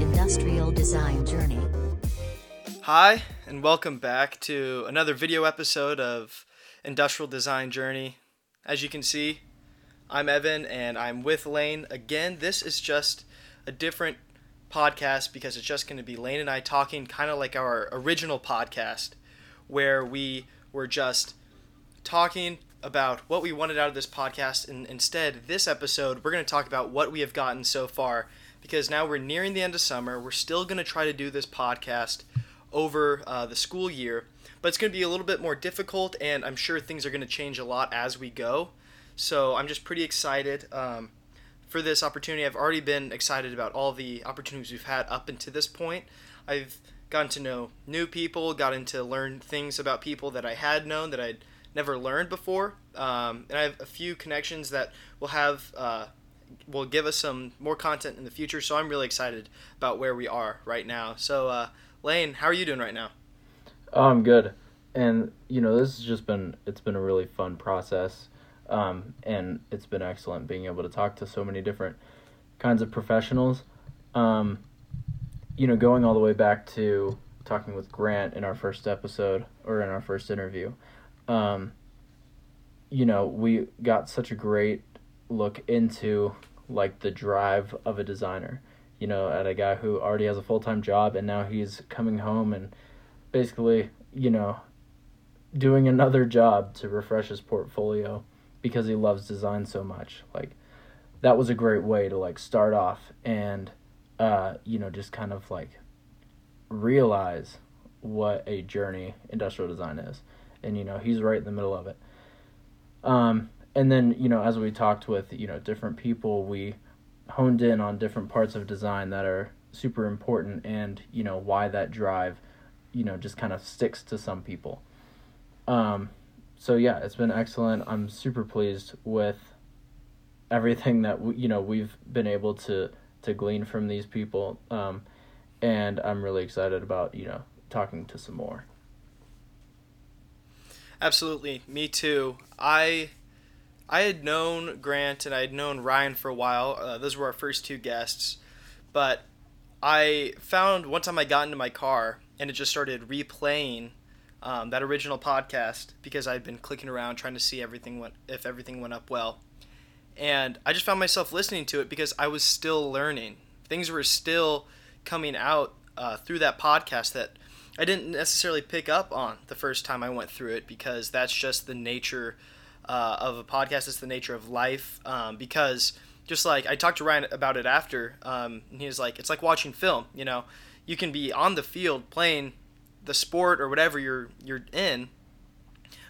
Industrial Design Journey. Hi, and welcome back to another video episode of Industrial Design Journey. As you can see, I'm Evan and I'm with Lane. Again, this is just a different podcast because it's just going to be Lane and I talking kind of like our original podcast where we were just talking about what we wanted out of this podcast and instead this episode we're going to talk about what we have gotten so far because now we're nearing the end of summer. We're still going to try to do this podcast over uh, the school year, but it's going to be a little bit more difficult, and I'm sure things are going to change a lot as we go. So I'm just pretty excited um, for this opportunity. I've already been excited about all the opportunities we've had up until this point. I've gotten to know new people, gotten to learn things about people that I had known that I'd never learned before, um, and I have a few connections that will have. Uh, will give us some more content in the future. So I'm really excited about where we are right now. So, uh, Lane, how are you doing right now? Oh, I'm good, and you know this has just been it's been a really fun process, um, and it's been excellent being able to talk to so many different kinds of professionals. Um, you know, going all the way back to talking with Grant in our first episode or in our first interview. Um, you know, we got such a great look into like the drive of a designer you know at a guy who already has a full-time job and now he's coming home and basically you know doing another job to refresh his portfolio because he loves design so much. Like that was a great way to like start off and uh you know just kind of like realize what a journey industrial design is and you know he's right in the middle of it. Um and then you know as we talked with you know different people we honed in on different parts of design that are super important and you know why that drive you know just kind of sticks to some people. Um so yeah it's been excellent. I'm super pleased with everything that we, you know we've been able to to glean from these people. Um and i'm really excited about you know talking to some more Absolutely, me too. I I had known Grant and I had known Ryan for a while. Uh, those were our first two guests. But I found one time I got into my car and it just started replaying um, that original podcast because I'd been clicking around trying to see everything went if everything went up well. And I just found myself listening to it because I was still learning. Things were still coming out uh, through that podcast that I didn't necessarily pick up on the first time I went through it because that's just the nature uh, of a podcast. It's the nature of life um, because just like I talked to Ryan about it after, um, and he was like, it's like watching film. You know, you can be on the field playing the sport or whatever you're you're in,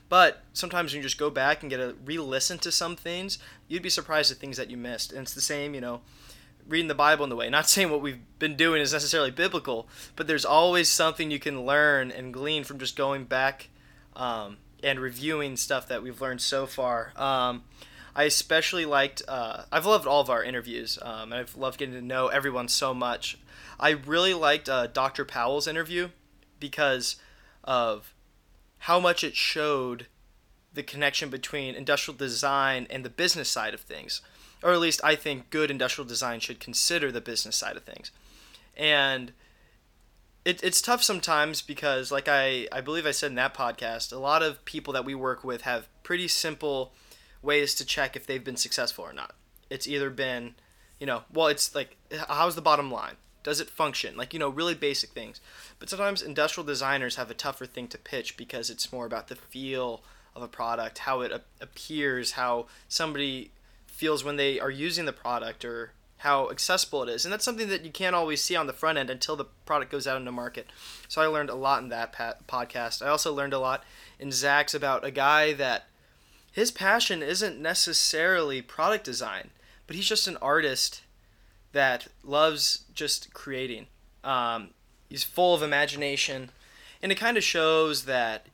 but sometimes you just go back and get a re-listen to some things, you'd be surprised at things that you missed. And it's the same, you know, reading the Bible in the way. Not saying what we've been doing is necessarily biblical, but there's always something you can learn and glean from just going back um, and reviewing stuff that we've learned so far. Um, I especially liked. Uh, I've loved all of our interviews. Um, I've loved getting to know everyone so much. I really liked uh, Dr. Powell's interview because of how much it showed the connection between industrial design and the business side of things, or at least I think good industrial design should consider the business side of things, and it, it's tough sometimes because like I, I believe i said in that podcast a lot of people that we work with have pretty simple ways to check if they've been successful or not. It's either been you know well it's like how's the bottom line? Does it function? Like you know really basic things. But sometimes industrial designers have a tougher thing to pitch because it's more about the feel of a product how it appears how somebody feels when they are using the product or how accessible it is. And that's something that you can't always see on the front end until the product goes out into market. So I learned a lot in that podcast. I also learned a lot in Zach's about a guy that his passion isn't necessarily product design, but he's just an artist that loves just creating. Um, he's full of imagination, and it kind of shows that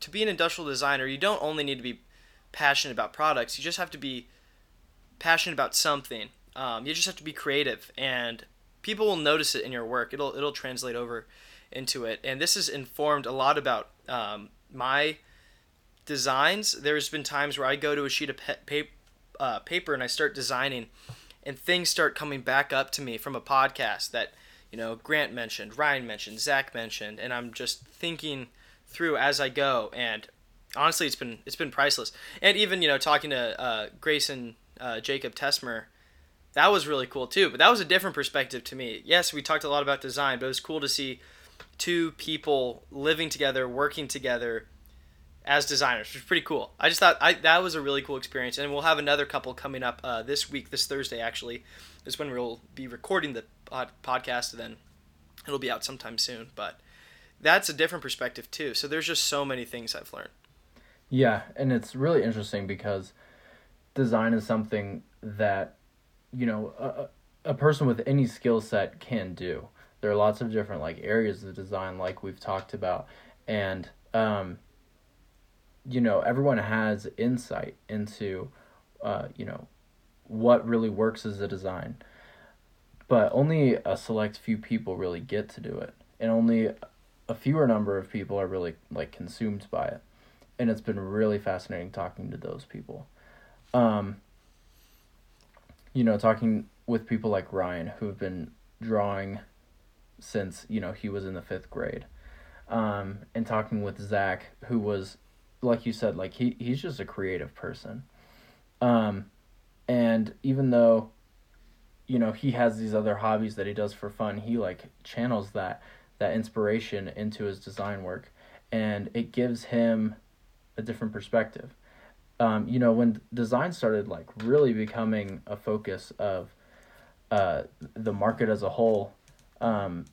to be an industrial designer, you don't only need to be passionate about products, you just have to be passionate about something um, you just have to be creative, and people will notice it in your work. It'll it'll translate over into it, and this has informed a lot about um, my designs, there's been times where I go to a sheet of pe- pa- uh, paper and I start designing, and things start coming back up to me from a podcast that you know Grant mentioned, Ryan mentioned, Zach mentioned, and I'm just thinking through as I go. And honestly, it's been it's been priceless. And even you know talking to uh, Grayson uh, Jacob Tesmer, that was really cool too. But that was a different perspective to me. Yes, we talked a lot about design, but it was cool to see two people living together, working together as designers, which was pretty cool. I just thought I, that was a really cool experience, and we'll have another couple coming up uh, this week, this Thursday actually, is when we'll be recording the pod- podcast, and then it'll be out sometime soon. But that's a different perspective too. So there's just so many things I've learned. Yeah, and it's really interesting because design is something that you know a, a person with any skill set can do. There are lots of different like areas of design, like we've talked about, and um, you know everyone has insight into uh, you know what really works as a design. But only a select few people really get to do it. And only a fewer number of people are really like consumed by it. And it's been really fascinating talking to those people um, you know talking with people like ryan who have been drawing since you know he was in the fifth grade um, and talking with zach who was like you said, like he he's just a creative person. Um, and even though, you know, he has these other hobbies that he does for fun, he like channels that that inspiration into his design work, and it gives him a different perspective. Um, you know, when design started like really becoming a focus of uh, the market as a whole, um,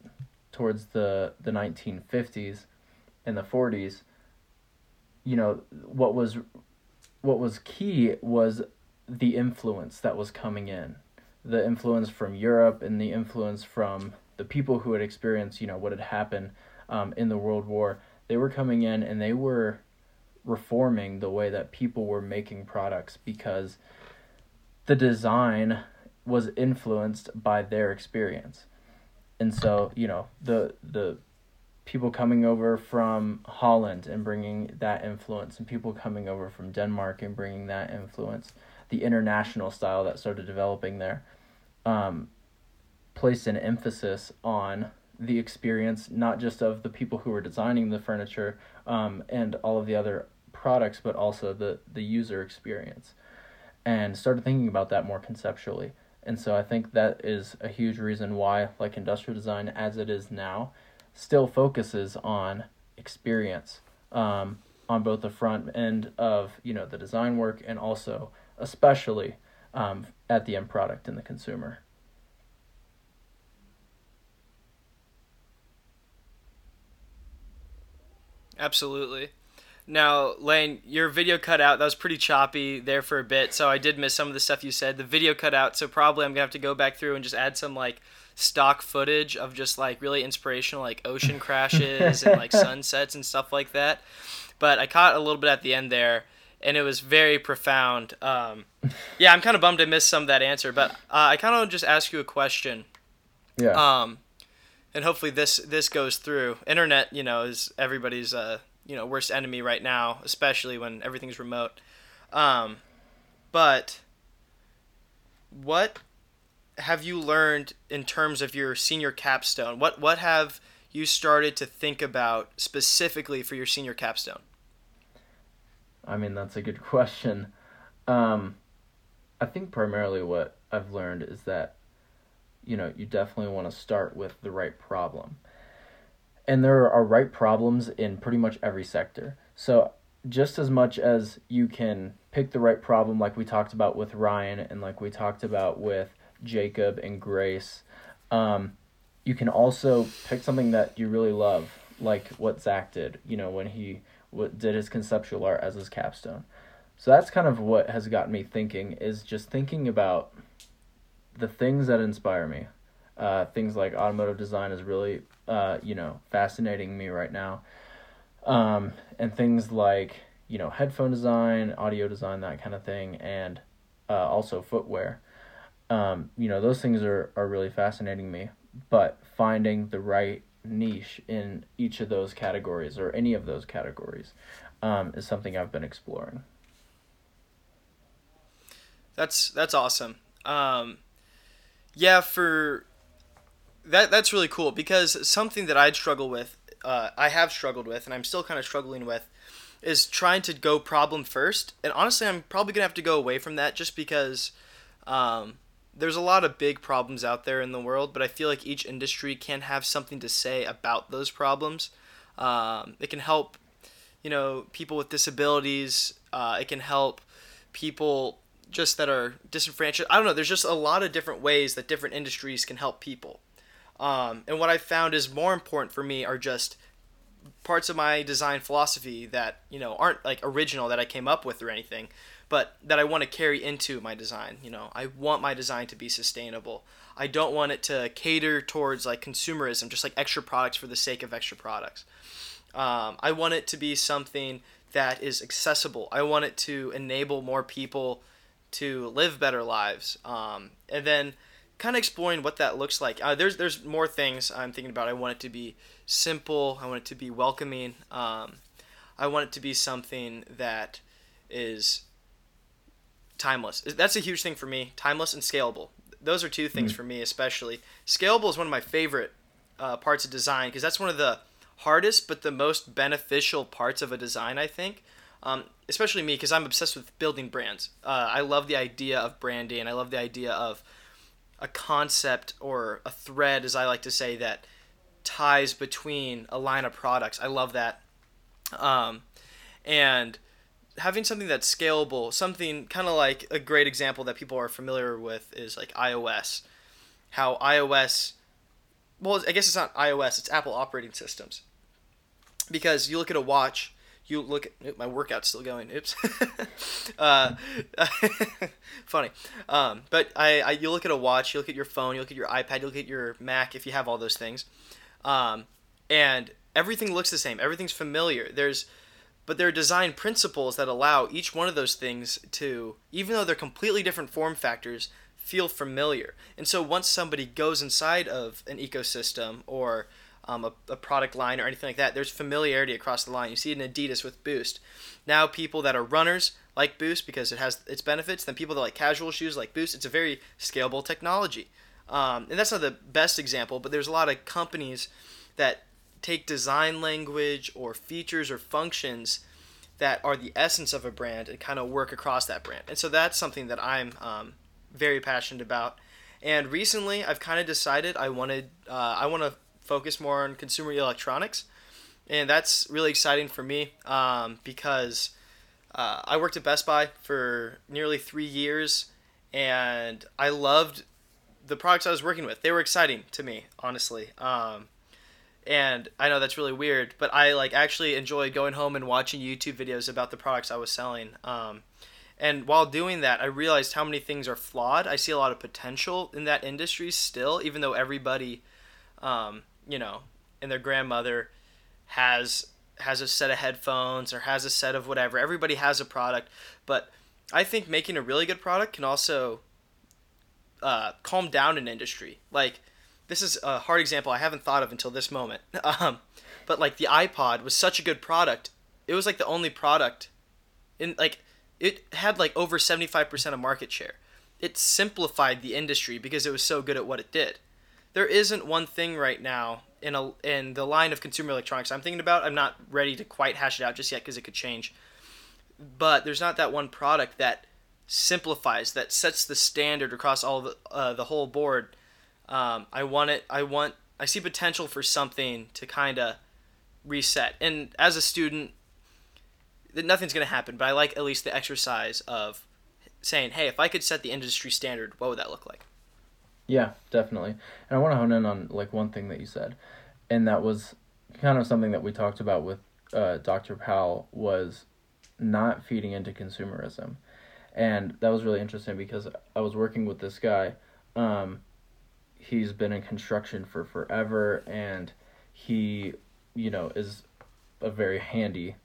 towards the the nineteen fifties and the forties you know what was what was key was the influence that was coming in. The influence from Europe and the influence from the people who had experienced you know what had happened um, in the world war. They were coming in and they were reforming the way that people were making products because the design was influenced by their experience. And so you know the the people coming over from Holland and bringing that influence, and people coming over from Denmark and bringing that influence, the international style that started developing there, um, placed an emphasis on the experience, not just of the people who were designing the furniture um, and all of the other products, but also the, the user experience, and started thinking about that more conceptually. And so I think that is a huge reason why, like industrial design as it is now, still focuses on experience um, on both the front end of you know the design work and also especially um, at the end product and the consumer. Absolutely. Now, Lane, your video cut out. That was pretty choppy there for a bit, so I did miss some of the stuff you said. The video cut out, so probably I'm gonna have to go back through and just add some like stock footage of just like really inspirational like ocean crashes and like sunsets and stuff like that. But I caught a little bit at the end there, and it was very profound. Um, yeah, I'm kind of bummed I missed some of that answer, but uh, I kind of just ask you a question. Yeah. Um, and hopefully this this goes through. Internet, you know, is everybody's uh, you know worst enemy right now, especially when everything's remote. Um, but what have you learned in terms of your senior capstone? What what have you started to think about specifically for your senior capstone? I mean, that's a good question. Um, I think primarily what I've learned is that, you know, you definitely want to start with the right problem. And there are right problems in pretty much every sector. So, just as much as you can pick the right problem, like we talked about with Ryan and like we talked about with Jacob and Grace. Um, you can also pick something that you really love, like what Zach did, you know, when he did his conceptual art as his capstone. So that's kind of what has gotten me thinking is just thinking about the things that inspire me. Uh, things like automotive design is really, uh, you know, fascinating me right now. Um, and things like, you know, headphone design, audio design, that kind of thing, and uh, also footwear um, you know, those things are, are really fascinating me. But finding the right niche in each of those categories or any of those categories um, is something I've been exploring. That's that's awesome. Um, yeah, for that that's really cool because something that I'd struggle with, uh, I have struggled with, and I'm still kind of struggling with, is trying to go problem first. And honestly, I'm probably gonna have to go away from that just because um, there's a lot of big problems out there in the world, but I feel like each industry can have something to say about those problems. Um, it can help, you know, people with disabilities. Uh, it can help people just that are disenfranchised. I don't know. There's just a lot of different ways that different industries can help people. Um, and what I found is more important for me are just parts of my design philosophy that you know aren't like original that I came up with or anything, but that I want to carry into my design. You know, I want my design to be sustainable. I don't want it to cater towards like consumerism, just like extra products for the sake of extra products. Um, I want it to be something that is accessible. I want it to enable more people to live better lives. Um, and then kind of exploring what that looks like. Uh, there's there's more things I'm thinking about. I want it to be simple. I want it to be welcoming. Um, I want it to be something that is timeless. That's a huge thing for me. Timeless and scalable. Those are two things mm. for me, especially. Scalable is one of my favorite uh, parts of design because that's one of the hardest but the most beneficial parts of a design, I think. Um, especially me because I'm obsessed with building brands. Uh, I love the idea of branding. And I love the idea of a concept or a thread, as I like to say, that ties between a line of products. I love that. Um, and having something that's scalable, something kind of like a great example that people are familiar with is like iOS. How iOS, well, I guess it's not iOS, it's Apple operating systems. Because you look at a watch, you look at my workout's still going. Oops. uh, funny. Um, but I, I, you look at a watch, you look at your phone, you look at your iPad, you look at your Mac if you have all those things, um, and everything looks the same. Everything's familiar. There's, but there are design principles that allow each one of those things to, even though they're completely different form factors, feel familiar. And so once somebody goes inside of an ecosystem or um, a, a product line or anything like that. There's familiarity across the line. You see it in Adidas with Boost. Now people that are runners like Boost because it has its benefits. Then people that like casual shoes like Boost. It's a very scalable technology. Um, and that's not the best example, but there's a lot of companies that take design language or features or functions that are the essence of a brand and kind of work across that brand. And so that's something that I'm um, very passionate about. And recently, I've kind of decided I wanted uh, I want to focus more on consumer electronics, and that's really exciting for me um, because uh, I worked at Best Buy for nearly three years, and I loved the products I was working with. They were exciting to me, honestly. Um, and I know that's really weird, but I like actually enjoyed going home and watching YouTube videos about the products I was selling. Um, and while doing that, I realized how many things are flawed. I see a lot of potential in that industry still, even though everybody um, you know, and their grandmother has has a set of headphones or has a set of whatever. Everybody has a product, but I think making a really good product can also uh, calm down an industry. Like this is a hard example I haven't thought of until this moment. Um, but like the iPod was such a good product. It was like the only product in like it had like over 75% of market share. It simplified the industry because it was so good at what it did there isn't one thing right now in a in the line of consumer electronics I'm thinking about. I'm not ready to quite hash it out just yet because it could change. But there's not that one product that simplifies that sets the standard across all the uh, the whole board. Um, I want it. I want. I see potential for something to kind of reset. And as a student, that nothing's gonna happen. But I like at least the exercise of saying, "Hey, if I could set the industry standard, what would that look like?" Yeah, definitely. And I want to hone in on like one thing that you said, and that was kind of something that we talked about with uh, Dr. Powell was not feeding into consumerism, and that was really interesting because I was working with this guy. Um, he's been in construction for forever, and he, you know, is a very handy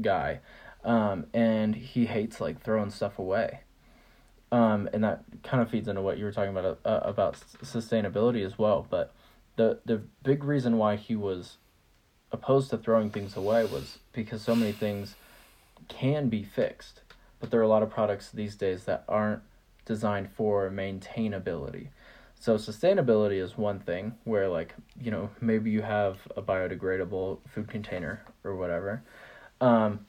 guy, um, and he hates like throwing stuff away um, and that kind of feeds into what you were talking about uh, about sustainability as well. But the the big reason why he was opposed to throwing things away was because so many things can be fixed, but there are a lot of products these days that aren't designed for maintainability. So sustainability is one thing where like, you know, maybe you have a biodegradable food container or whatever. Um,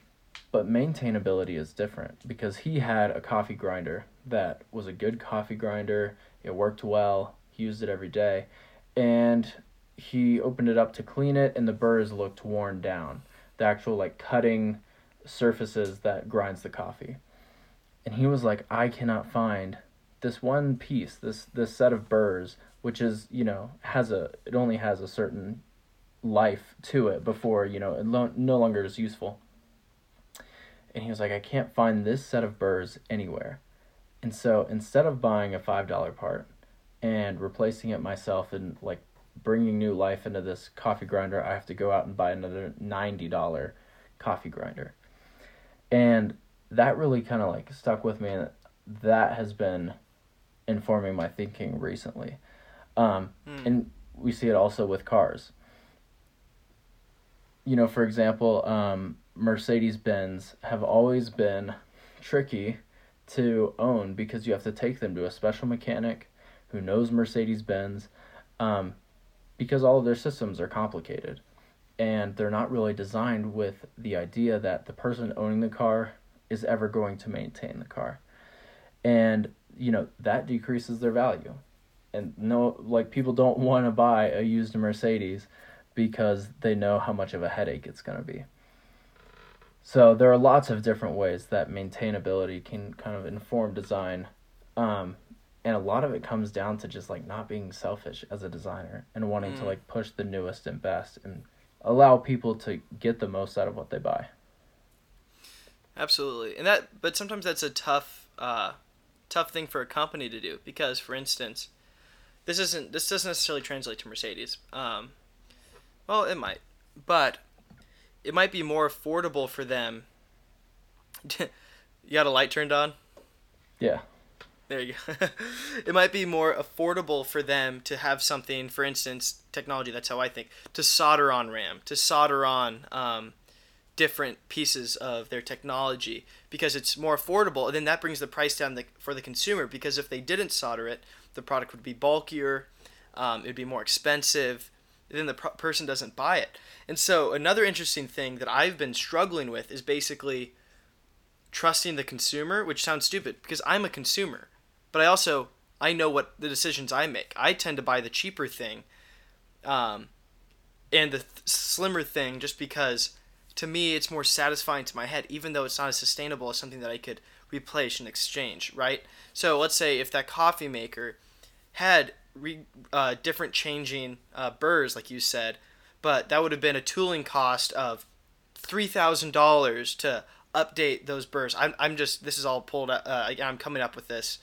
but maintainability is different because he had a coffee grinder that was a good coffee grinder. It worked well. He used it every day. And he opened it up to clean it and the burrs looked worn down. The actual like cutting surfaces that grinds the coffee. And he was like, I cannot find this one piece, this this set of burrs, which is, you know, has a it only has a certain life to it before, you know, it lo- no longer is useful and he was like, I can't find this set of burrs anywhere. And so instead of buying a $5 part and replacing it myself and like bringing new life into this coffee grinder, I have to go out and buy another $90 coffee grinder. And that really kind of like stuck with me and that has been informing my thinking recently. Um, mm. And we see it also with cars. You know, for example, um, Mercedes Benz have always been tricky to own because you have to take them to a special mechanic who knows Mercedes Benz um, because all of their systems are complicated and they're not really designed with the idea that the person owning the car is ever going to maintain the car. And you know, that decreases their value. And no like people don't want to buy a used Mercedes because they know how much of a headache it's going to be. So there are lots of different ways that maintainability can kind of inform design. Um, and a lot of it comes down to just like not being selfish as a designer and wanting mm. to like push the newest and best and allow people to get the most out of what they buy. Absolutely. And that but sometimes that's a tough uh tough thing for a company to do because for instance, this isn't this doesn't necessarily translate to Mercedes. Um well, it might. But it might be more affordable for them. you got a light turned on? Yeah. There you go. it might be more affordable for them to have something, for instance, technology. That's how I think to solder on RAM, to solder on um, different pieces of their technology because it's more affordable, and then that brings the price down the, for the consumer. Because if they didn't solder it, the product would be bulkier, um, it'd be more expensive, then the person doesn't buy it. And so another interesting thing that I've been struggling with is basically trusting the consumer, which sounds stupid because I'm a consumer, but I also I know what the decisions I make. I tend to buy the cheaper thing, um, and the th- slimmer thing just because to me it's more satisfying to my head, even though it's not as sustainable as something that I could replace and exchange, right? So let's say if that coffee maker had re, uh, different changing uh, burrs, like you said, but that would have been a tooling cost of three thousand dollars to update those burrs. I'm, I'm just this is all pulled up. Uh, I'm coming up with this,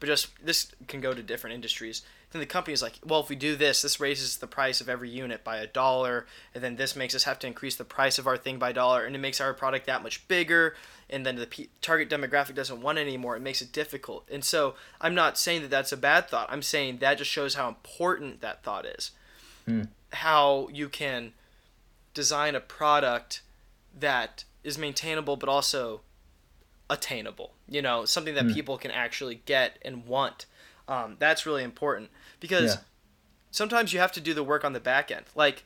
but just this can go to different industries. Then the company is like, well, if we do this, this raises the price of every unit by a dollar, and then this makes us have to increase the price of our thing by a dollar, and it makes our product that much bigger, and then the p- target demographic doesn't want it anymore. It makes it difficult. And so I'm not saying that that's a bad thought. I'm saying that just shows how important that thought is. Hmm. How you can design a product that is maintainable but also attainable. You know, something that hmm. people can actually get and want. Um, that's really important because yeah. sometimes you have to do the work on the back end. Like,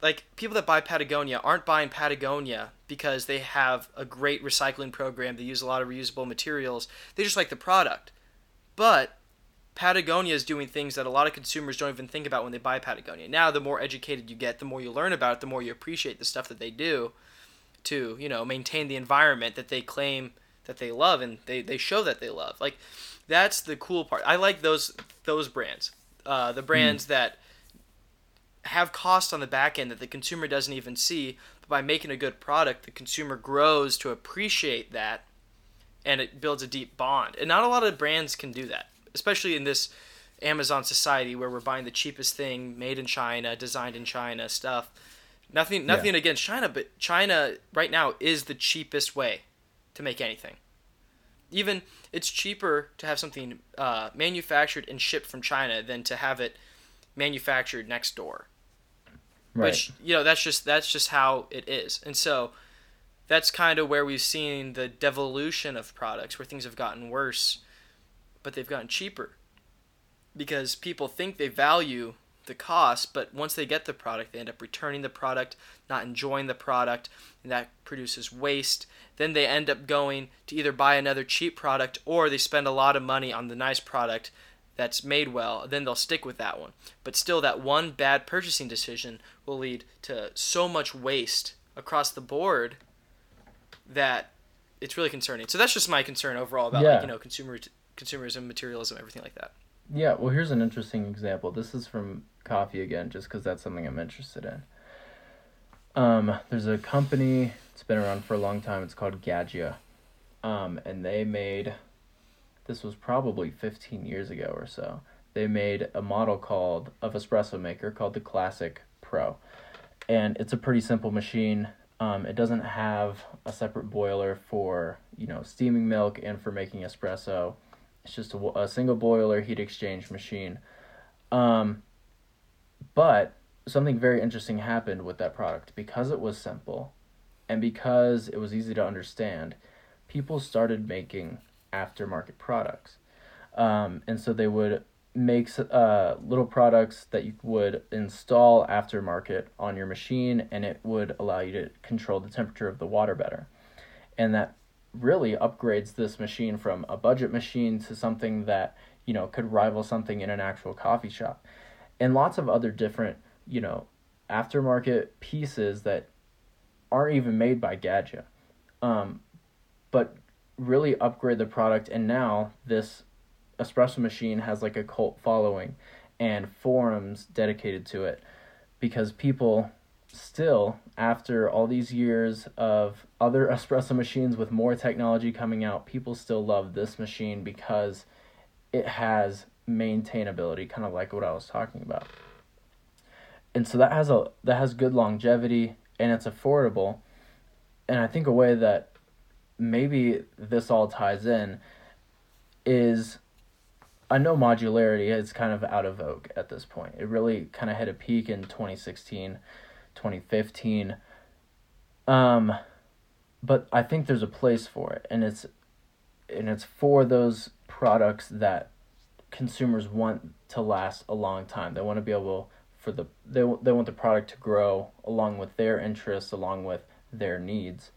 like people that buy Patagonia aren't buying Patagonia because they have a great recycling program. They use a lot of reusable materials. They just like the product. But Patagonia is doing things that a lot of consumers don't even think about when they buy Patagonia. Now, the more educated you get, the more you learn about it, the more you appreciate the stuff that they do to, you know, maintain the environment that they claim that they love and they, they show that they love. Like that's the cool part. I like those those brands. Uh, the brands mm. that have cost on the back end that the consumer doesn't even see, but by making a good product, the consumer grows to appreciate that and it builds a deep bond. And not a lot of brands can do that, especially in this Amazon society where we're buying the cheapest thing made in China, designed in China stuff. Nothing nothing yeah. against China, but China right now is the cheapest way to make anything. Even it's cheaper to have something uh, manufactured and shipped from China than to have it manufactured next door. Right. Which you know that's just that's just how it is. And so that's kind of where we've seen the devolution of products, where things have gotten worse, but they've gotten cheaper because people think they value the cost, but once they get the product, they end up returning the product, not enjoying the product, and that produces waste. Then they end up going to either buy another cheap product or they spend a lot of money on the nice product that's made well, then they'll stick with that one. But still, that one bad purchasing decision will lead to so much waste across the board that it's really concerning. So that's just my concern overall about Yeah. like, you know consumer consumerism, materialism, everything like that. Yeah, well, here's an interesting example. This is from coffee again, just because that's something I'm interested in. Um, there's a company, it's been around for a long time, it's called Gaggia. Um, and they made, this was probably 15 years ago or so, they made a model called, of espresso maker called the Classic Pro. And it's a pretty simple machine. Um, it doesn't have a separate boiler for, you know, steaming milk and for making espresso. It's just a, a single boiler heat exchange machine. Um, but something very interesting happened with that product because it was simple and because it was easy to understand. People started making aftermarket products, um, and so they would make uh, little products that you would install aftermarket on your machine, and it would allow you to control the temperature of the water better, and that really upgrades this machine from a budget machine to something that you know could rival something in an actual coffee shop and lots of other different you know aftermarket pieces that aren't even made by Gaggia. Um, but really upgrade the product and now this espresso machine has like a cult following and forums dedicated to it. Because people still after all these years of other espresso machines with more technology coming out people still love this machine because it has maintainability kind of like what I was talking about. And so that has a that has good longevity and it's affordable and I think a way that maybe this all ties in is I know modularity is kind of out of vogue at this point. It really kind of hit a peak in 2016, 2015. Um, but I think there's a place for it, and it's and it's for those products that consumers want to last a long time. They want to be able for the they they want the product to grow along with their interests, along with their needs.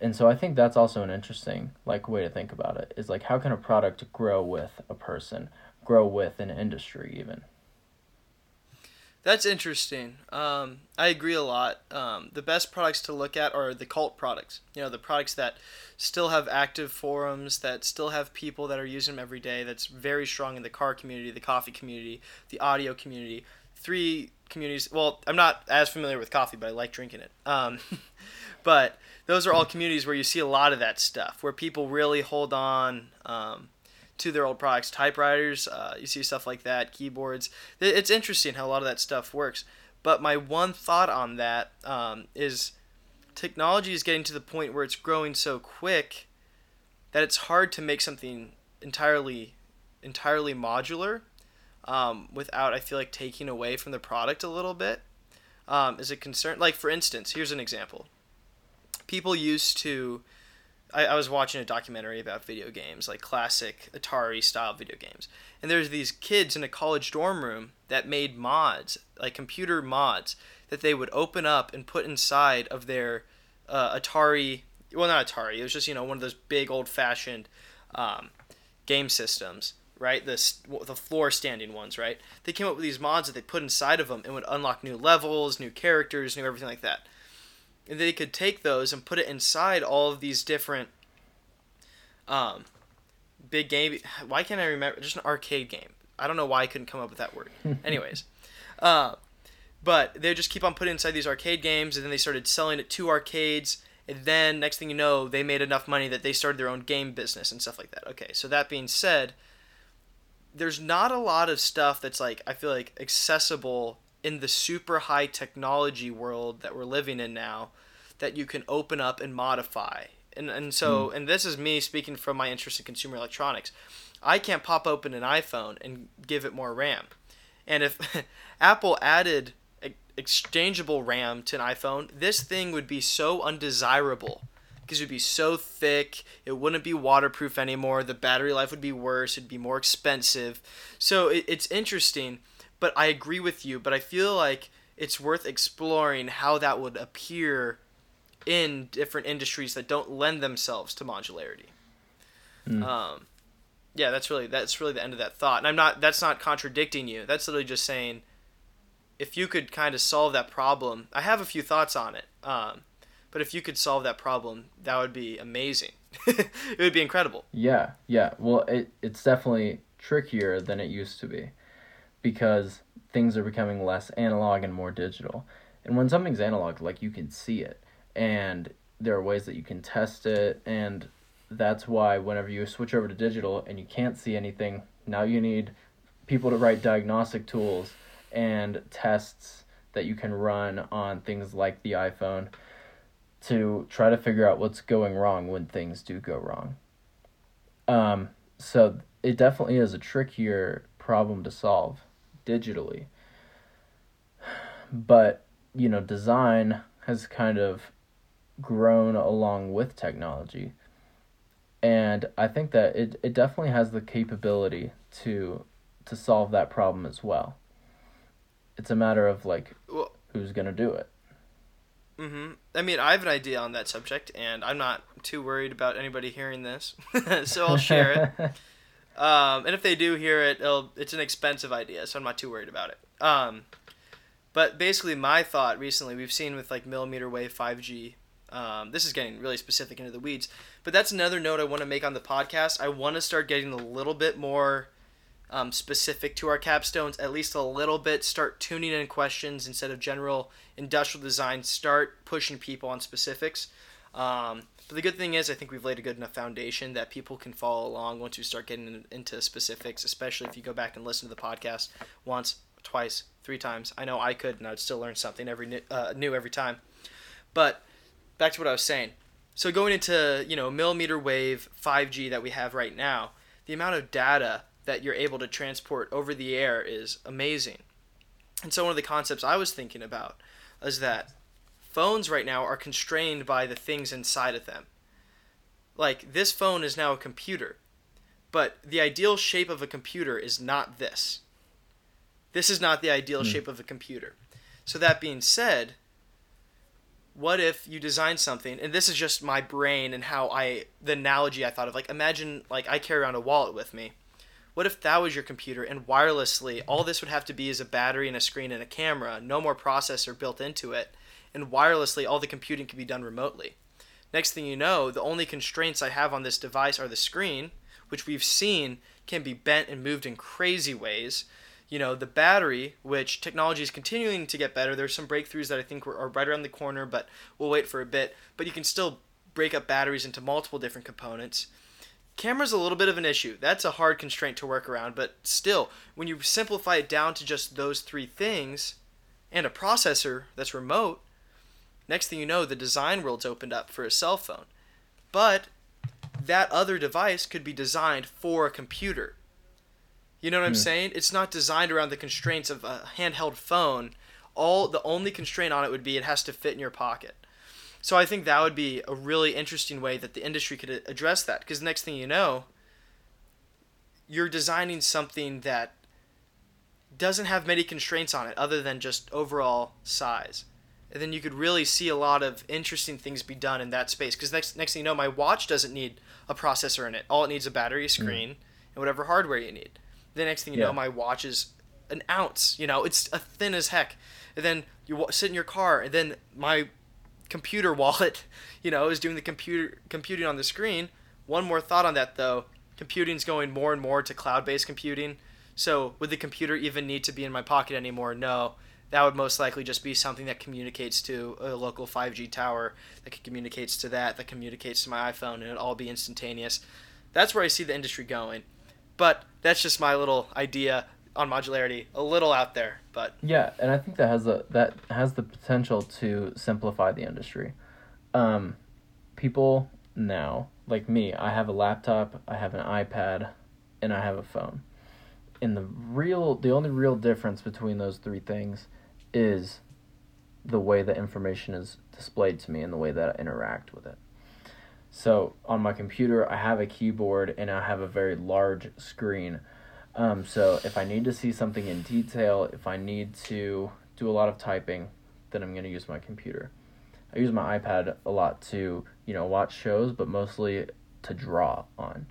And so I think that's also an interesting like way to think about it is like how can a product grow with a person, grow with an industry even. That's interesting. Um, I agree a lot. Um, the best products to look at are the cult products. You know, the products that still have active forums, that still have people that are using them every day. That's very strong in the car community, the coffee community, the audio community. Three communities. Well, I'm not as familiar with coffee, but I like drinking it. Um, but those are all communities where you see a lot of that stuff, where people really hold on. Um, to their old products, typewriters, uh, you see stuff like that, keyboards. It's interesting how a lot of that stuff works. But my one thought on that um, is technology is getting to the point where it's growing so quick that it's hard to make something entirely entirely modular um, without I feel like taking away from the product a little bit. Um, is a concern? Like for instance, here's an example. People used to I, I was watching a documentary about video games, like classic Atari style video games. And there's these kids in a college dorm room that made mods, like computer mods, that they would open up and put inside of their uh, Atari. Well, not Atari. It was just you know one of those big old fashioned um, game systems, right? The the floor standing ones, right? They came up with these mods that they put inside of them and would unlock new levels, new characters, new everything like that and they could take those and put it inside all of these different um, big game. Why can't I remember? Just an arcade game. I don't know why I couldn't come up with that word. Anyways, uh, but they just keep on putting inside these arcade games, and then they started selling it to arcades. And then next thing you know, they made enough money that they started their own game business and stuff like that. Okay, so that being said, there's not a lot of stuff that's like I feel like accessible in the super high technology world that we're living in now that you can open up and modify. And and so mm. and this is me speaking from my interest in consumer electronics. I can't pop open an iPhone and give it more RAM. And if Apple added exchangeable RAM to an iPhone, this thing would be so undesirable because it would be so thick. It wouldn't be waterproof anymore. The battery life would be worse. It'd be more expensive. So it, it's interesting, but I agree with you. But I feel like it's worth exploring how that would appear in different industries that don't lend themselves to modularity. Um, yeah, that's really that's really the end of that thought. And I'm not that's not contradicting you. That's literally just saying if you could kind of solve that problem. I have a few thoughts on it. Um, but if you could solve that problem, that would be amazing. it would be incredible. Yeah, yeah. Well, it it's definitely trickier than it used to be because things are becoming less analog and more digital. And when something's analog, like you can see it and there are ways that you can test it and that's why whenever you switch over to digital and you can't see anything, now you need people to write diagnostic tools and tests that you can run on things like the iPhone to try to figure out what's going wrong when things do go wrong. Um, so it definitely is a trickier problem to solve digitally. But, you know, design has kind of grown along with technology. And I think that it, it definitely has the capability to to solve that problem as well. It's a matter of like who's gonna do it. Hmm I mean, I have an idea on that subject, and I'm not too worried about anybody hearing this, so I'll share it. Um, and if they do hear it, it'll, it's an expensive idea, so I'm not too worried about it. Um, but basically, my thought recently, we've seen with like millimeter wave 5G. Um, this is getting really specific into the weeds, but that's another note I want to make on the podcast. I want to start getting a little bit more um, specific to our capstones, at least a little bit. Start tuning in questions instead of general industrial design. Start pushing people on specifics. Um, but the good thing is, I think we've laid a good enough foundation that people can follow along once we start getting into specifics, especially if you go back and listen to the podcast once, twice, three times. I know I could, and I'd still learn something every new, uh, new every time. But back to what I was saying. So going into you know millimeter wave 5G that we have right now, the amount of data that you're able to transport over the air is amazing. And so one of the concepts I was thinking about is that phones right now are constrained by the things inside of them. Like this phone is now a computer, but the ideal shape of a computer is not this. This is not the ideal hmm. shape of a computer. So that being said, what if you design something and this is just my brain and how I the analogy I thought of like imagine like I carry around a wallet with me. What if that was your computer and wirelessly all this would have to be is a battery and a screen and a camera, no more processor built into it, and wirelessly all the computing can be done remotely. Next thing you know, the only constraints I have on this device are the screen, which we've seen can be bent and moved in crazy ways. You know, the battery, which technology is continuing to get better. There's some breakthroughs that I think are right around the corner, but we'll wait for a bit. But you can still break up batteries into multiple different components. Camera's a little bit of an issue. That's a hard constraint to work around, but still, when you simplify it down to just those three things and a processor that's remote, next thing you know, the design world's opened up for a cell phone. But that other device could be designed for a computer. You know what I'm hmm. saying? It's not designed around the constraints of a handheld phone. All the only constraint on it would be it has to fit in your pocket. So I think that would be a really interesting way that the industry could address that because next thing you know, you're designing something that doesn't have many constraints on it other than just overall size. And then you could really see a lot of interesting things be done in that space because next next thing you know, my watch doesn't need a processor in it. All it needs is a battery, a hmm. screen, and whatever hardware you need. The next thing you Yeah. know, my watch is an ounce. You know, it's a thin as heck. And then you sit in your car, and then my computer wallet, you know, is doing the computer computing on the screen. One more thought on that though, computing's going more and more to cloud-based computing. So would the computer even need to be in my pocket anymore? No. That would most likely just be something that communicates to a local 5G tower, that communicates to that, that communicates to my iPhone, and it'd all be instantaneous. That's where I see the industry going. But that's just my little idea on modularity, a little out there, but Yeah, and I think that has the that has the potential to simplify the industry. Um, people now, like me, I have a laptop, I have an iPad, and I have a phone. And the real, the only real difference between those three things is the way the information is displayed to me and the way that I interact with it. So on my computer, I have a keyboard and I have a very large screen. Um, so if I need to see something in detail, if I need to do a lot of typing, then I'm going to use my computer. I use my iPad a lot to, you know, watch shows, but mostly to draw on.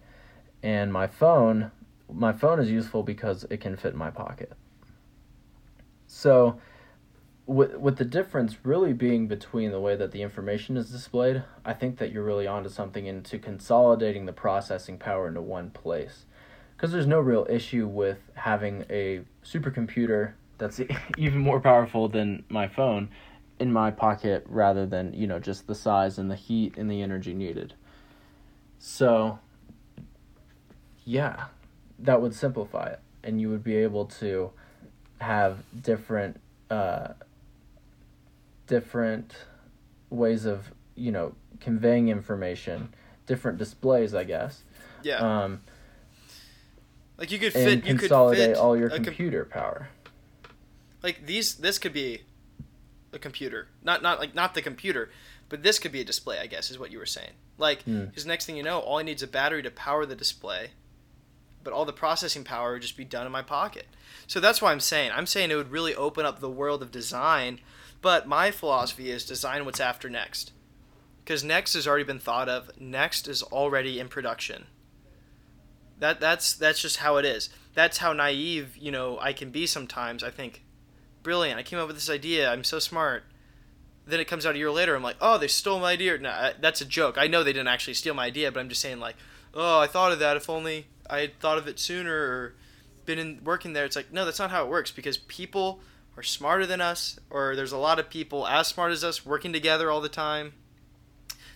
And my phone, my phone is useful because it can fit in my pocket. So with with the difference really being between the way that the information is displayed, I think that you're really onto something into consolidating the processing power into one place. Because there's no real issue with having a supercomputer that's even more powerful than my phone in my pocket rather than, you know, just the size and the heat and the energy needed. So, yeah, that would simplify it. And you would be able to have different uh, different ways of you know conveying information, different displays, I guess. Yeah. Um, like you could and fit. You could consolidate fit all your a com- computer power. like these. This could be a computer, not not like not the computer, but this could be a display. I guess is what you were saying. Like, Hmm. because next thing you know, all I need is a battery to power the display, but all the processing power would just be done in my pocket. So that's why I'm saying. I'm saying it would really open up the world of design. But my philosophy is design what's after next. Because next has already been thought of. Next is already in production. That that's that's just how it is. That's how naive, you know, I can be sometimes. I think, brilliant. I came up with this idea. I'm so smart. Then it comes out a year later. I'm like, oh, they stole my idea. No, I- that's a joke. I know they didn't actually steal my idea, but I'm just saying like, oh, I thought of that. If only I had thought of it sooner or been in working there. It's like, no, that's not how it works because people are smarter than us, or there's a lot of people as smart as us working together all the time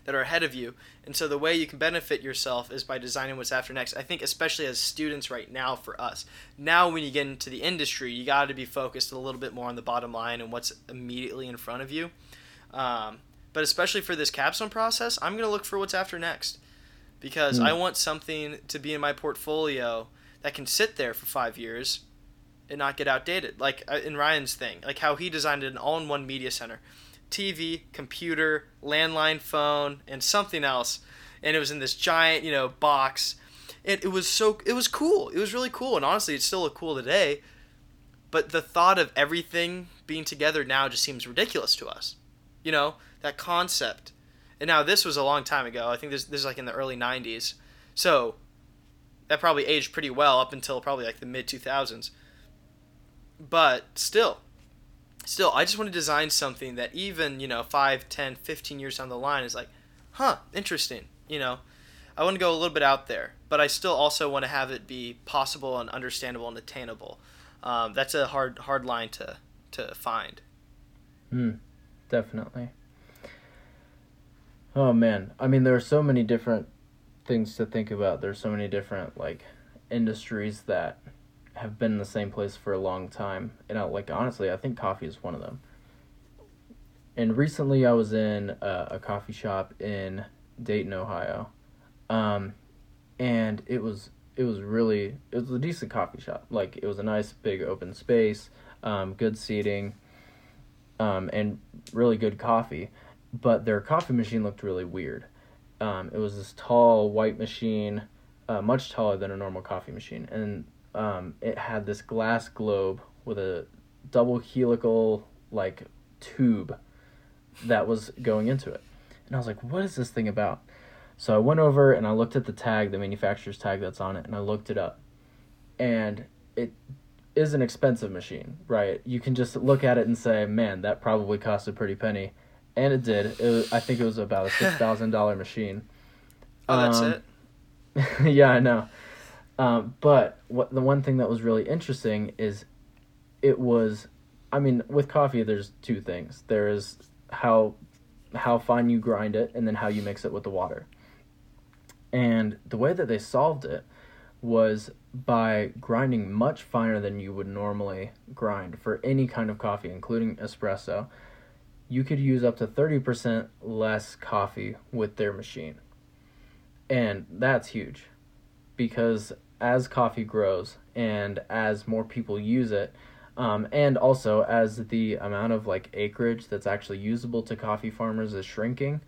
that are ahead of you. And so the way you can benefit yourself is by designing what's after next. I think especially as students right now for us. Now when you get into the industry, you got to be focused a little bit more on the bottom line and what's immediately in front of you. Um, but especially for this capstone process, I'm going to look for what's after next because Hmm. I want something to be in my portfolio that can sit there for 5 years and not get outdated. Like uh, in Ryan's thing, like how he designed an all-in-one media center. TV, computer, landline phone, and something else. And it was in this giant, you know, box. It, it was so it was cool. It was really cool, and honestly, it's still cool today. But the thought of everything being together now just seems ridiculous to us. You know that concept. And now this was a long time ago. I think this this is like in the early '90s, so that probably aged pretty well up until probably like the mid 2000s. But still, still i just want to design something that even you know 5 10 15 years down the line is like huh interesting you know i want to go a little bit out there but i still also want to have it be possible and understandable and attainable um, that's a hard hard line to to find Hmm, definitely. Oh man, I mean there are so many different things to think about. There's so many different like industries that have been in the same place for a long time. And I, like honestly, I think coffee is one of them. And recently I was in a, a coffee shop in Dayton, Ohio. Um and it was it was really it was a decent coffee shop. Like it was a nice big open space, um, good seating, um, and really good coffee. But their coffee machine looked really weird. Um, it was this tall white machine, uh, much taller than a normal coffee machine, and um, it had this glass globe with a double helical like tube that was going into it. And I was like, "What is this thing about?" So I went over and I looked at the tag, the manufacturer's tag that's on it, and I looked it up. And it is an expensive machine, right? You can just look at it and say, "Man, that probably cost a pretty penny," and it did. It was, I think it was about a six thousand dollar machine. oh that's Um, it yeah, I know. Um, but what the one thing that was really interesting is, it was, I mean, with coffee, there's two things. There is how how fine you grind it, and then how you mix it with the water. And the way that they solved it was by grinding much finer than you would normally grind for any kind of coffee, including espresso. You could use up to 30% less coffee with their machine. And that's huge because as coffee grows and as more people use it, Um, and also, as the amount of like acreage that's actually usable to coffee farmers is shrinking,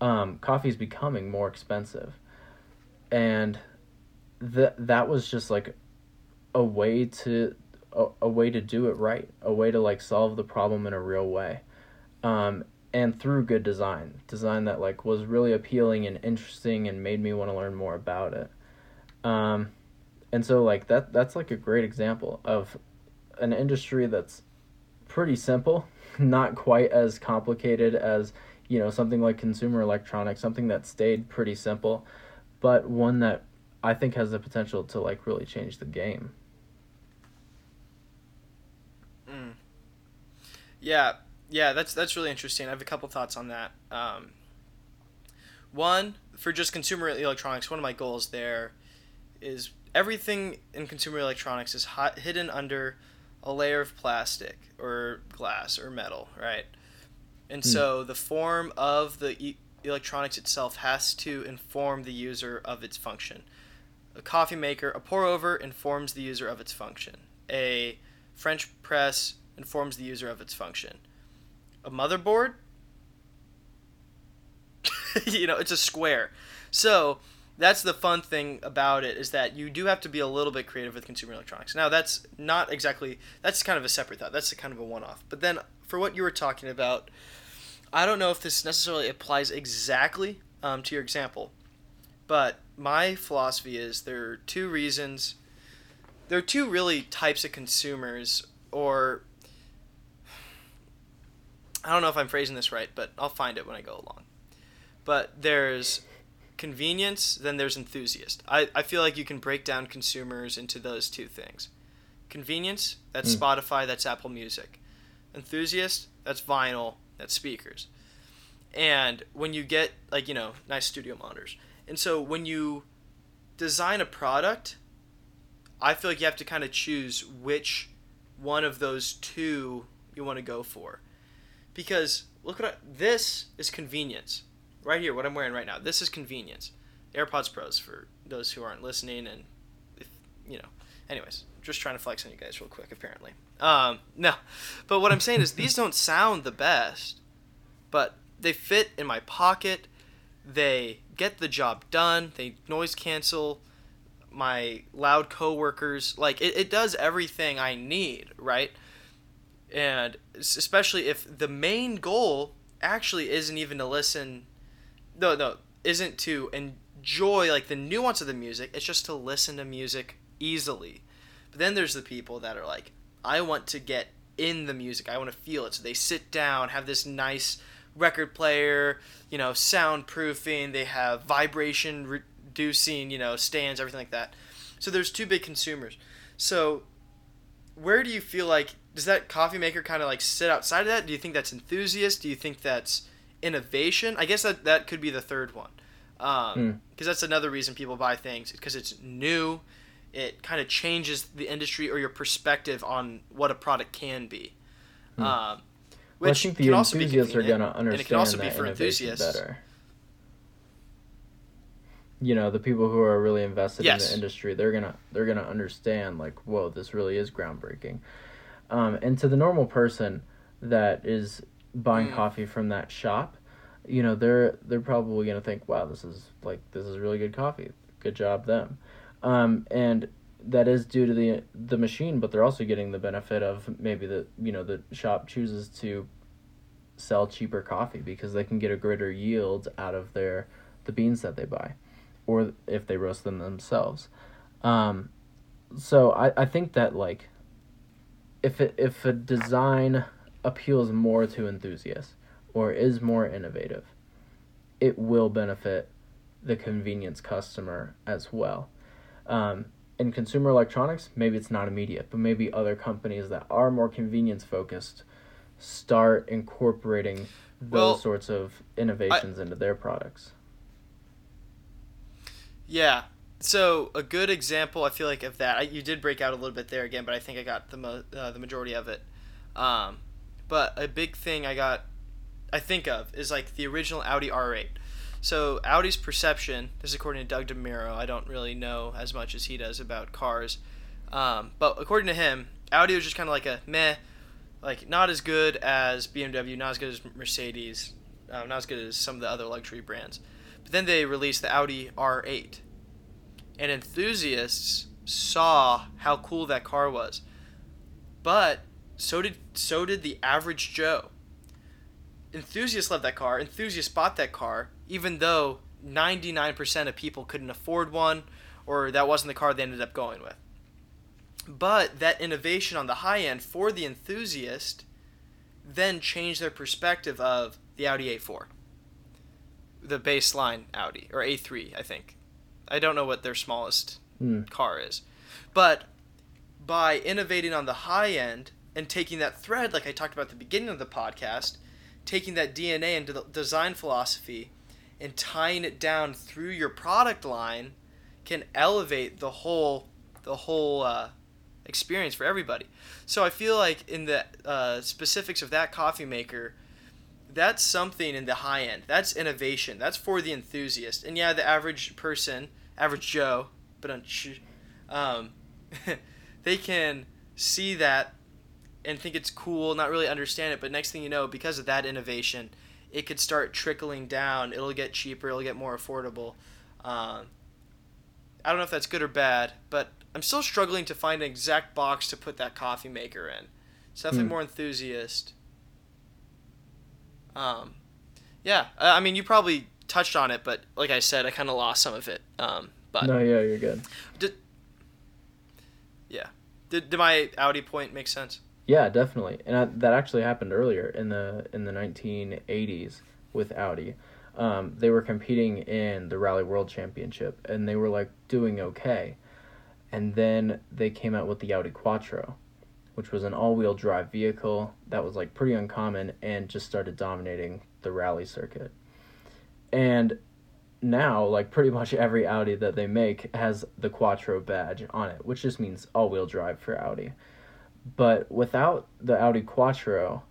um, coffee is becoming more expensive, and that that was just like a way to a, a way to do it right, a way to like solve the problem in a real way, um, and through good design, design that like was really appealing and interesting and made me want to learn more about it. Um, and so like that that's like a great example of an industry that's pretty simple, not quite as complicated as you know something like consumer electronics, something that stayed pretty simple, but one that I think has the potential to like really change the game. Mm. Yeah, yeah, that's that's really interesting. I have a couple thoughts on that. Um, one for just consumer electronics, one of my goals there is everything in consumer electronics is hot, hidden under a layer of plastic or glass or metal, right? And Hmm. so the form of the e- electronics itself has to inform the user of its function. A coffee maker, a pour over informs the user of its function. A French press informs the user of its function. A motherboard, you know, it's a square. So that's the fun thing about it is that you do have to be a little bit creative with consumer electronics. Now that's not exactly that's kind of a separate thought. That's kind of a one-off. But then for what you were talking about, I don't know if this necessarily applies exactly um, to your example, but my philosophy is there are two reasons. There are two really types of consumers, or I don't know if I'm phrasing this right, but I'll find it when I go along. But there's convenience, then there's enthusiast. I, I feel like you can break down consumers into those two things. Convenience, that's Mm. Spotify, that's Apple Music. Enthusiast, that's vinyl, that's speakers. And when you get like, you know, nice studio monitors. And so when you design a product, I feel like you have to kind of choose which one of those two you want to go for. Because look at this is convenience. Right here, what I'm wearing right now. This is convenience. AirPods Pros for those who aren't listening and if you know. Anyways, just trying to flex on you guys real quick apparently. Um no. But what I'm saying is these don't sound the best, but they fit in my pocket. They get the job done. They noise cancel my loud coworkers. Like it, it does everything I need, right? And especially if the main goal actually isn't even to listen no no isn't to enjoy like the nuance of the music it's just to listen to music easily. But then there's the people that are like i want to get in the music i want to feel it. So they sit down have this nice record player you know soundproofing they have vibration reducing you know stands everything like that. So there's two big consumers. So where do you feel like does that coffee maker kind of like sit outside of that? Do you think that's enthusiast? Do you think that's innovation i guess that that could be the third one because Hmm. that's another reason people buy things because it's new it kind of changes the industry or your perspective on what a product can be um. Well, I which think the can also be enthusiasts are going to understand and it can also be for enthusiasts better. You know, the people who are really invested in the industry, they're gonna they're gonna understand like, whoa, this really is groundbreaking. Um, and to the normal person that is buying Mm. coffee from that shop, you know, they're they're probably gonna think, wow, this is like this is really good coffee. Good job them. Um, and that is due to the the machine, but they're also getting the benefit of maybe the you know the shop chooses to sell cheaper coffee because they can get a greater yield out of their the beans that they buy, or if they roast them themselves. Um, so I, I think that like if it, if a design appeals more to enthusiasts or is more innovative, it will benefit the convenience customer as well. Um, in consumer electronics, maybe it's not immediate, but maybe other companies that are more convenience focused start incorporating those Well, sorts of innovations into their products. Yeah. So a good example, I feel like of that. I, you did break out a little bit there again, but I think I got the mo- uh, the majority of it. Um, but a big thing I got, I think of is like the original Audi R8. So Audi's perception, this is according to Doug DeMuro. I don't really know as much as he does about cars. Um, but according to him, Audi was just kind of like a meh, like not as good as BMW, not as good as Mercedes, um, not as good as some of the other luxury brands. But then they released the Audi R8, and enthusiasts saw how cool that car was. But so did so did the average Joe. Enthusiasts loved that car. Enthusiasts bought that car, even though 99% of people couldn't afford one, or that wasn't the car they ended up going with. But that innovation on the high end for the enthusiast then changed their perspective of the Audi A4, the baseline Audi, or A3, I think. I don't know what their smallest Hmm. car is. But by innovating on the high end and taking that thread, like I talked about at the beginning of the podcast, taking that DNA and de- design philosophy and tying it down through your product line can elevate the whole the whole uh, experience for everybody. So I feel like in the uh, specifics of that coffee maker, that's something in the high end. That's innovation. That's for the enthusiast. And yeah, the average person, average Joe, but um, they can see that and think it's cool, not really understand it. But next thing you know, because of that innovation, it could start trickling down. It'll get cheaper. It'll get more affordable. Um, I don't know if that's good or bad, but I'm still struggling to find an exact box to put that coffee maker in. It's definitely Hmm. more enthusiast. Um, yeah, I I mean, you probably touched on it, but like I said, I kind of lost some of it. Um, but No, yeah, you're good. did, yeah, did, did my Audi point make sense? Yeah, definitely, and I, that actually happened earlier in the in the 1980s with Audi. Um, they were competing in the Rally World Championship, and they were like doing okay, and then they came out with the Audi Quattro, which was an all-wheel drive vehicle that was like pretty uncommon and just started dominating the rally circuit. And now, like pretty much every Audi that they make has the Quattro badge on it, which just means all-wheel drive for Audi. But without the Audi Quattro,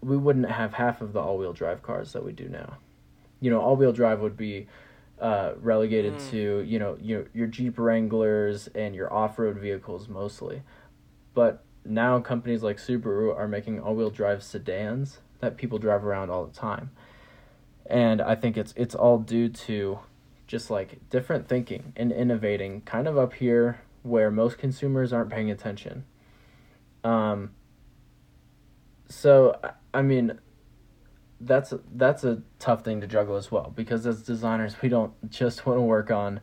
we wouldn't have half of the all-wheel drive cars that we do now. You know, all-wheel drive would be uh, relegated Mm. to you know your your Jeep Wranglers and your off-road vehicles mostly. But now companies like Subaru are making all-wheel drive sedans that people drive around all the time. And I think it's it's all due to just like different thinking and innovating kind of up here where most consumers aren't paying attention. Um so I- mean that's that's a tough thing to juggle as well because as designers we don't just want to work on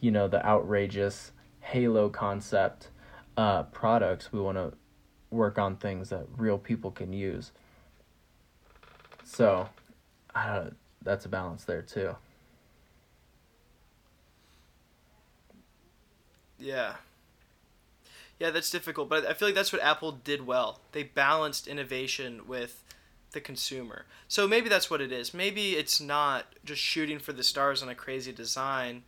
you know the outrageous halo concept uh, products. We want to work on things that real people can use. So uh, that's a balance there too. Yeah. Yeah, that's difficult, but I feel like that's what Apple did well. They balanced innovation with the consumer. So maybe that's what it is. Maybe it's not just shooting for the stars on a crazy design.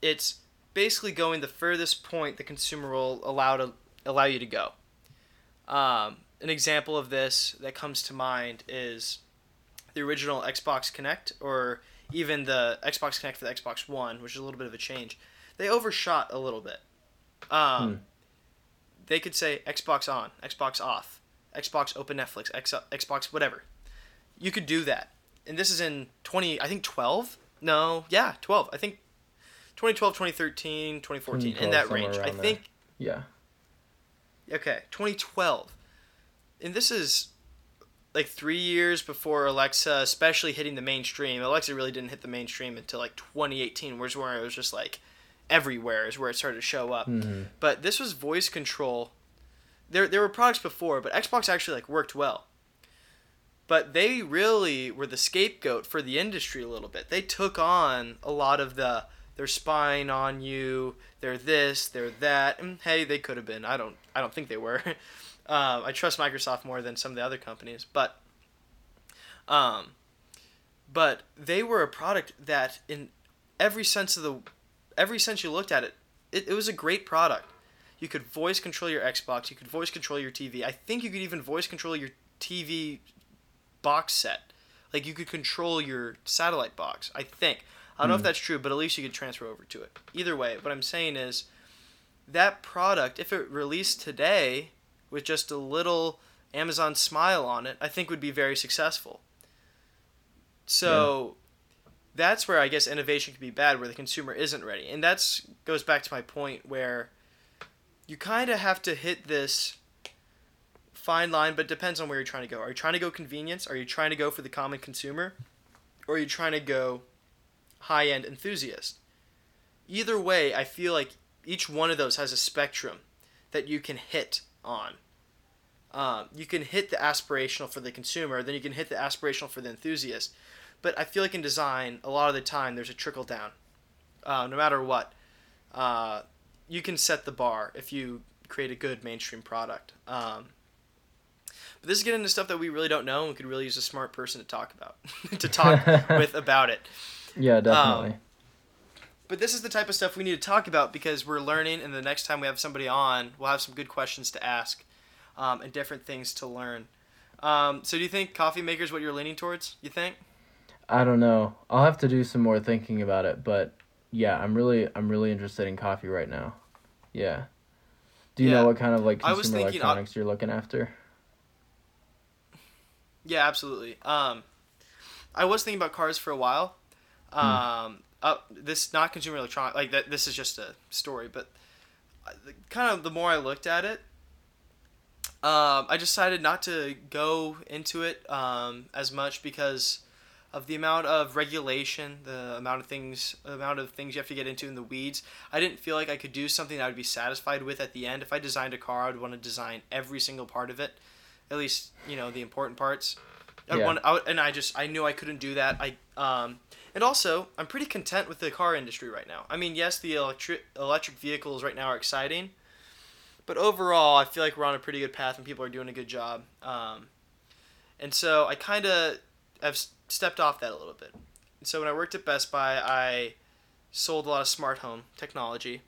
It's basically going the furthest point the consumer will allow to allow you to go. Um, an example of this that comes to mind is the original Xbox Kinect, or even the Xbox Kinect for the Xbox One, which is a little bit of a change. They overshot a little bit. Um, Hmm. They could say Xbox on, Xbox off, Xbox open Netflix, X, Xbox whatever. You could do that, and this is in twenty, I think twelve. No, yeah, twelve. I think 2012, 2013, 2014, in that range. I think yeah Okay, 2012. And this is like three years before Alexa, especially hitting the mainstream. Alexa really didn't hit the mainstream until like 2018, whereas where it was just like everywhere is where it started to show up. hmm But this was voice control. There, there were products before, but Xbox actually like worked well. But they really were the scapegoat for the industry a little bit. They took on a lot of the they're spying on you, they're this, they're that. And hey, they could have been. I don't I don't think they were. um, I trust Microsoft more than some of the other companies, but um, but they were a product that in every sense of the every sense you looked at it, it, it was a great product. You could voice control your Xbox, you could voice control your TV. I think you could even voice control your TV box set. Like you could control your satellite box. I think. I don't know if Hmm. that's true, but at least you could transfer over to it. Either way, what I'm saying is that product, if it released today with just a little Amazon smile on it, I think would be very successful. So that's where I guess innovation can be bad, where the consumer isn't ready, and that's goes back to my point where you kind of have to hit this fine line, but it depends on where you're trying to go. Are you trying to go convenience? Are you trying to go for the common consumer? Or are you trying to go high end enthusiast? Either way, I feel like each one of those has a spectrum that you can hit on. Um, you can hit the aspirational for the consumer, then you can hit the aspirational for the enthusiast. But I feel like in design, a lot of the time, there's a trickle down. Uh, no matter what, uh, you can set the bar if you create a good mainstream product. Um, but this is getting into stuff that we really don't know and we could really use a smart person to talk about, to talk with about it. Yeah, definitely. Um, but this is the type of stuff we need to talk about because we're learning, and the next time we have somebody on, we'll have some good questions to ask um, and different things to learn. Um, so, do you think coffee maker is what you're leaning towards? You think? I don't know. I'll have to do some more thinking about it, but yeah, I'm really I'm really interested in coffee right now. Yeah. Do you Yeah. know what kind of like I consumer thinking, uh, electronics you're looking after? Yeah, absolutely. Um, I was thinking about cars for a while. Um, uh, this not consumer electronic like that. This is just a story, but kind of the more I looked at it, um, I decided not to go into it um, as much because of the amount of regulation, the amount of things, amount of things you have to get into in the weeds. I didn't feel like I could do something I would be satisfied with at the end. If I designed a car, I would want to design every single part of it, at least you know the important parts. I Yeah. want, I, and I just I knew I couldn't do that. I um, and also I'm pretty content with the car industry right now. I mean, yes, the electric electric vehicles right now are exciting, but overall, I feel like we're on a pretty good path and people are doing a good job. Um, and so I kind of have stepped off that a little bit. So when I worked at Best Buy, I sold a lot of smart home technology.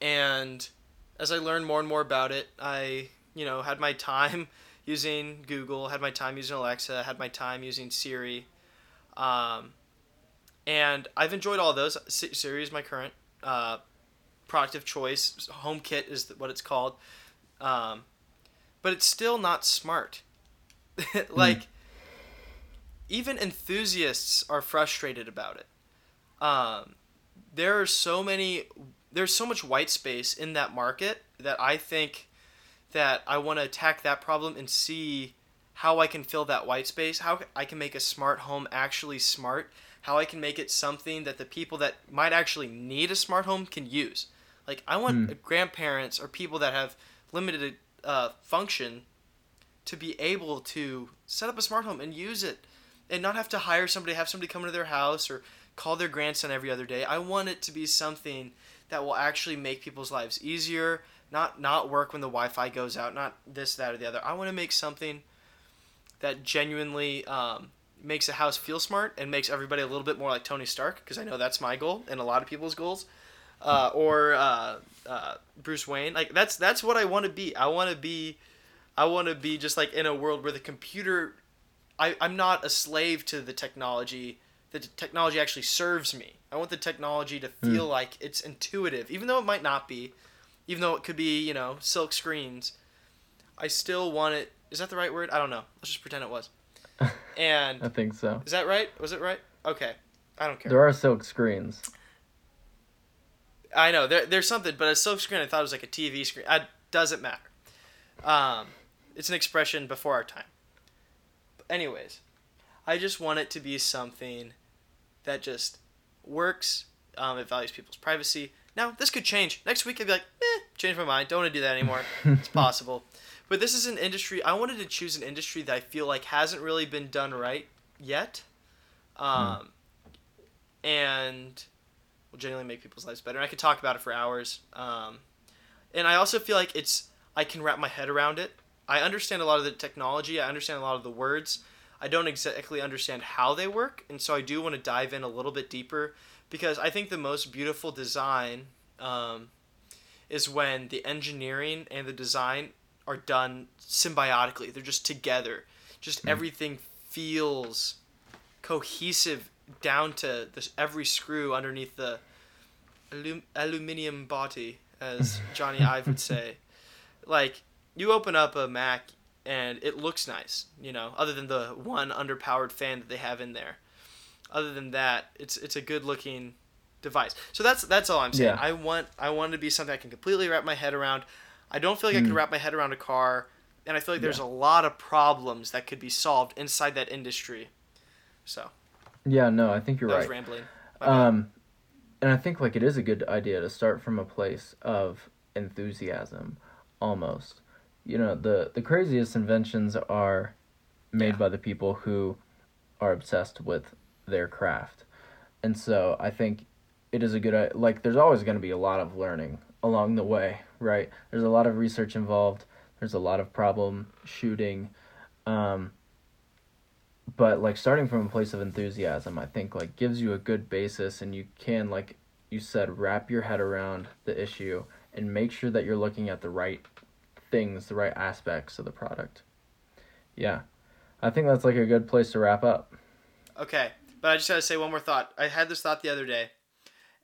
And as I learned more and more about it, I, you know, had my time using Google, had my time using Alexa, had my time using Siri. Um, and I've enjoyed all those. Siri is my current uh, product of choice. HomeKit is what it's called. Um, but it's still not smart. like, even enthusiasts are frustrated about it. Um, there are so many, there's so much white space in that market that I think that I want to attack that problem and see how I can fill that white space, how I can make a smart home actually smart, how I can make it something that the people that might actually need a smart home can use. Like I want Hmm. grandparents or people that have limited uh, function to be able to set up a smart home and use it and not have to hire somebody, have somebody come to their house or call their grandson every other day. I want it to be something that will actually make people's lives easier, not not work when the Wi-Fi goes out, not this, that, or the other. I want to make something that genuinely um, makes a house feel smart and makes everybody a little bit more like Tony Stark, because I know that's my goal and a lot of people's goals. Uh, or uh, uh, Bruce Wayne, like that's that's what I want to be. I want to be, I want to be just like in a world where the computer, I I'm not a slave to the technology. The technology actually serves me. I want the technology to feel like it's intuitive, even though it might not be, even though it could be you know silk screens. I still want it. Is that the right word? I don't know. Let's just pretend it was. And I think so. is that right? Was it right? Okay. I don't care. There are silk screens. I know there, there's something, but a silk screen I thought it was like a TV screen. It doesn't matter. Um, it's an expression before our time. Anyways, I just want it to be something that just works. Um, it values people's privacy. Now this could change. Next week I'd be like, eh, change my mind. Don't want to do that anymore. it's possible. But this is an industry. I wanted to choose an industry that I feel like hasn't really been done right yet, um, and will genuinely make people's lives better. And I could talk about it for hours. Um, and I also feel like it's I can wrap my head around it. I understand a lot of the technology. I understand a lot of the words. I don't exactly understand how they work, and so I do want to dive in a little bit deeper because I think the most beautiful design um, is when the engineering and the design are done symbiotically. They're just together. Just everything feels cohesive down to this every screw underneath the alum- aluminium body, as Jony Ive would say. Like you open up a Mac and it looks nice, you know, other than the one underpowered fan that they have in there. Other than that, it's it's a good looking device. So that's that's all I'm saying. Yeah. I want I want it to be something I can completely wrap my head around. I don't feel like I can Mm. wrap my head around a car, and I feel like there's Yeah. a lot of problems that could be solved inside that industry. So Yeah, no, I think you're that was right. rambling. My bad. Um, and I think like it is a good idea to start from a place of enthusiasm, almost. You know, the the craziest inventions are made Yeah. by the people who are obsessed with their craft, and so I think it is a good like. There's always going to be a lot of learning along the way, right? There's a lot of research involved. There's a lot of problem shooting. Um, but like starting from a place of enthusiasm i think like gives you a good basis and you can like you said wrap your head around the issue and make sure that you're looking at the right things the right aspects of the product yeah i think that's like a good place to wrap up Okay, but I just gotta say one more thought. I had this thought the other day.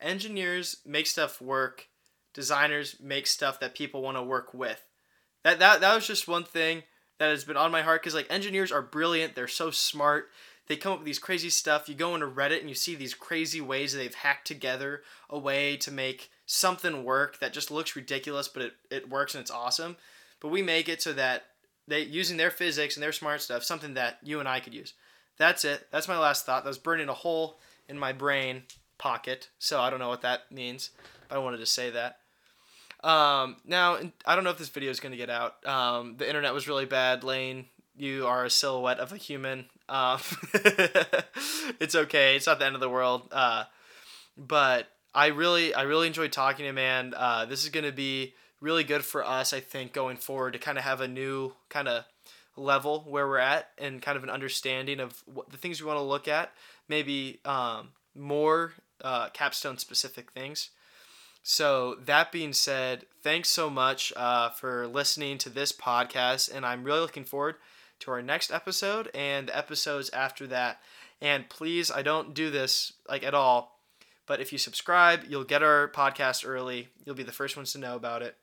Engineers make stuff work. Designers make stuff that people want to work with. That that that was just one thing that has been on my heart because like engineers are brilliant. They're so smart. They come up with these crazy stuff. You go into Reddit and you see these crazy ways they've hacked together a way to make something work that just looks ridiculous, but it, it works and it's awesome. But we make it so that they using their physics and their smart stuff, something that you and I could use. That's it. That's my last thought. That was burning a hole in my brain pocket. So I don't know what that means, but I wanted to say that. Um, now, I don't know if this video is going to get out. Um, the internet was really bad. Lane, you are a silhouette of a human. Um, it's okay. It's not the end of the world. Uh, but I really, I really enjoyed talking to man. Uh, this is going to be really good for us, I think, going forward to kind of have a new kind of level where we're at and kind of an understanding of what the things we want to look at. Maybe um, more uh, capstone specific things. So, that being said, thanks so much uh, for listening to this podcast. And I'm really looking forward to our next episode and episodes after that. And please, I don't do this like at all, but if you subscribe, you'll get our podcast early. You'll be the first ones to know about it.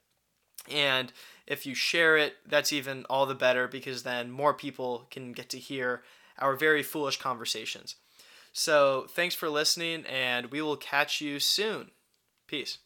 And if you share it, that's even all the better because then more people can get to hear our very foolish conversations. So, thanks for listening, and we will catch you soon. Peace.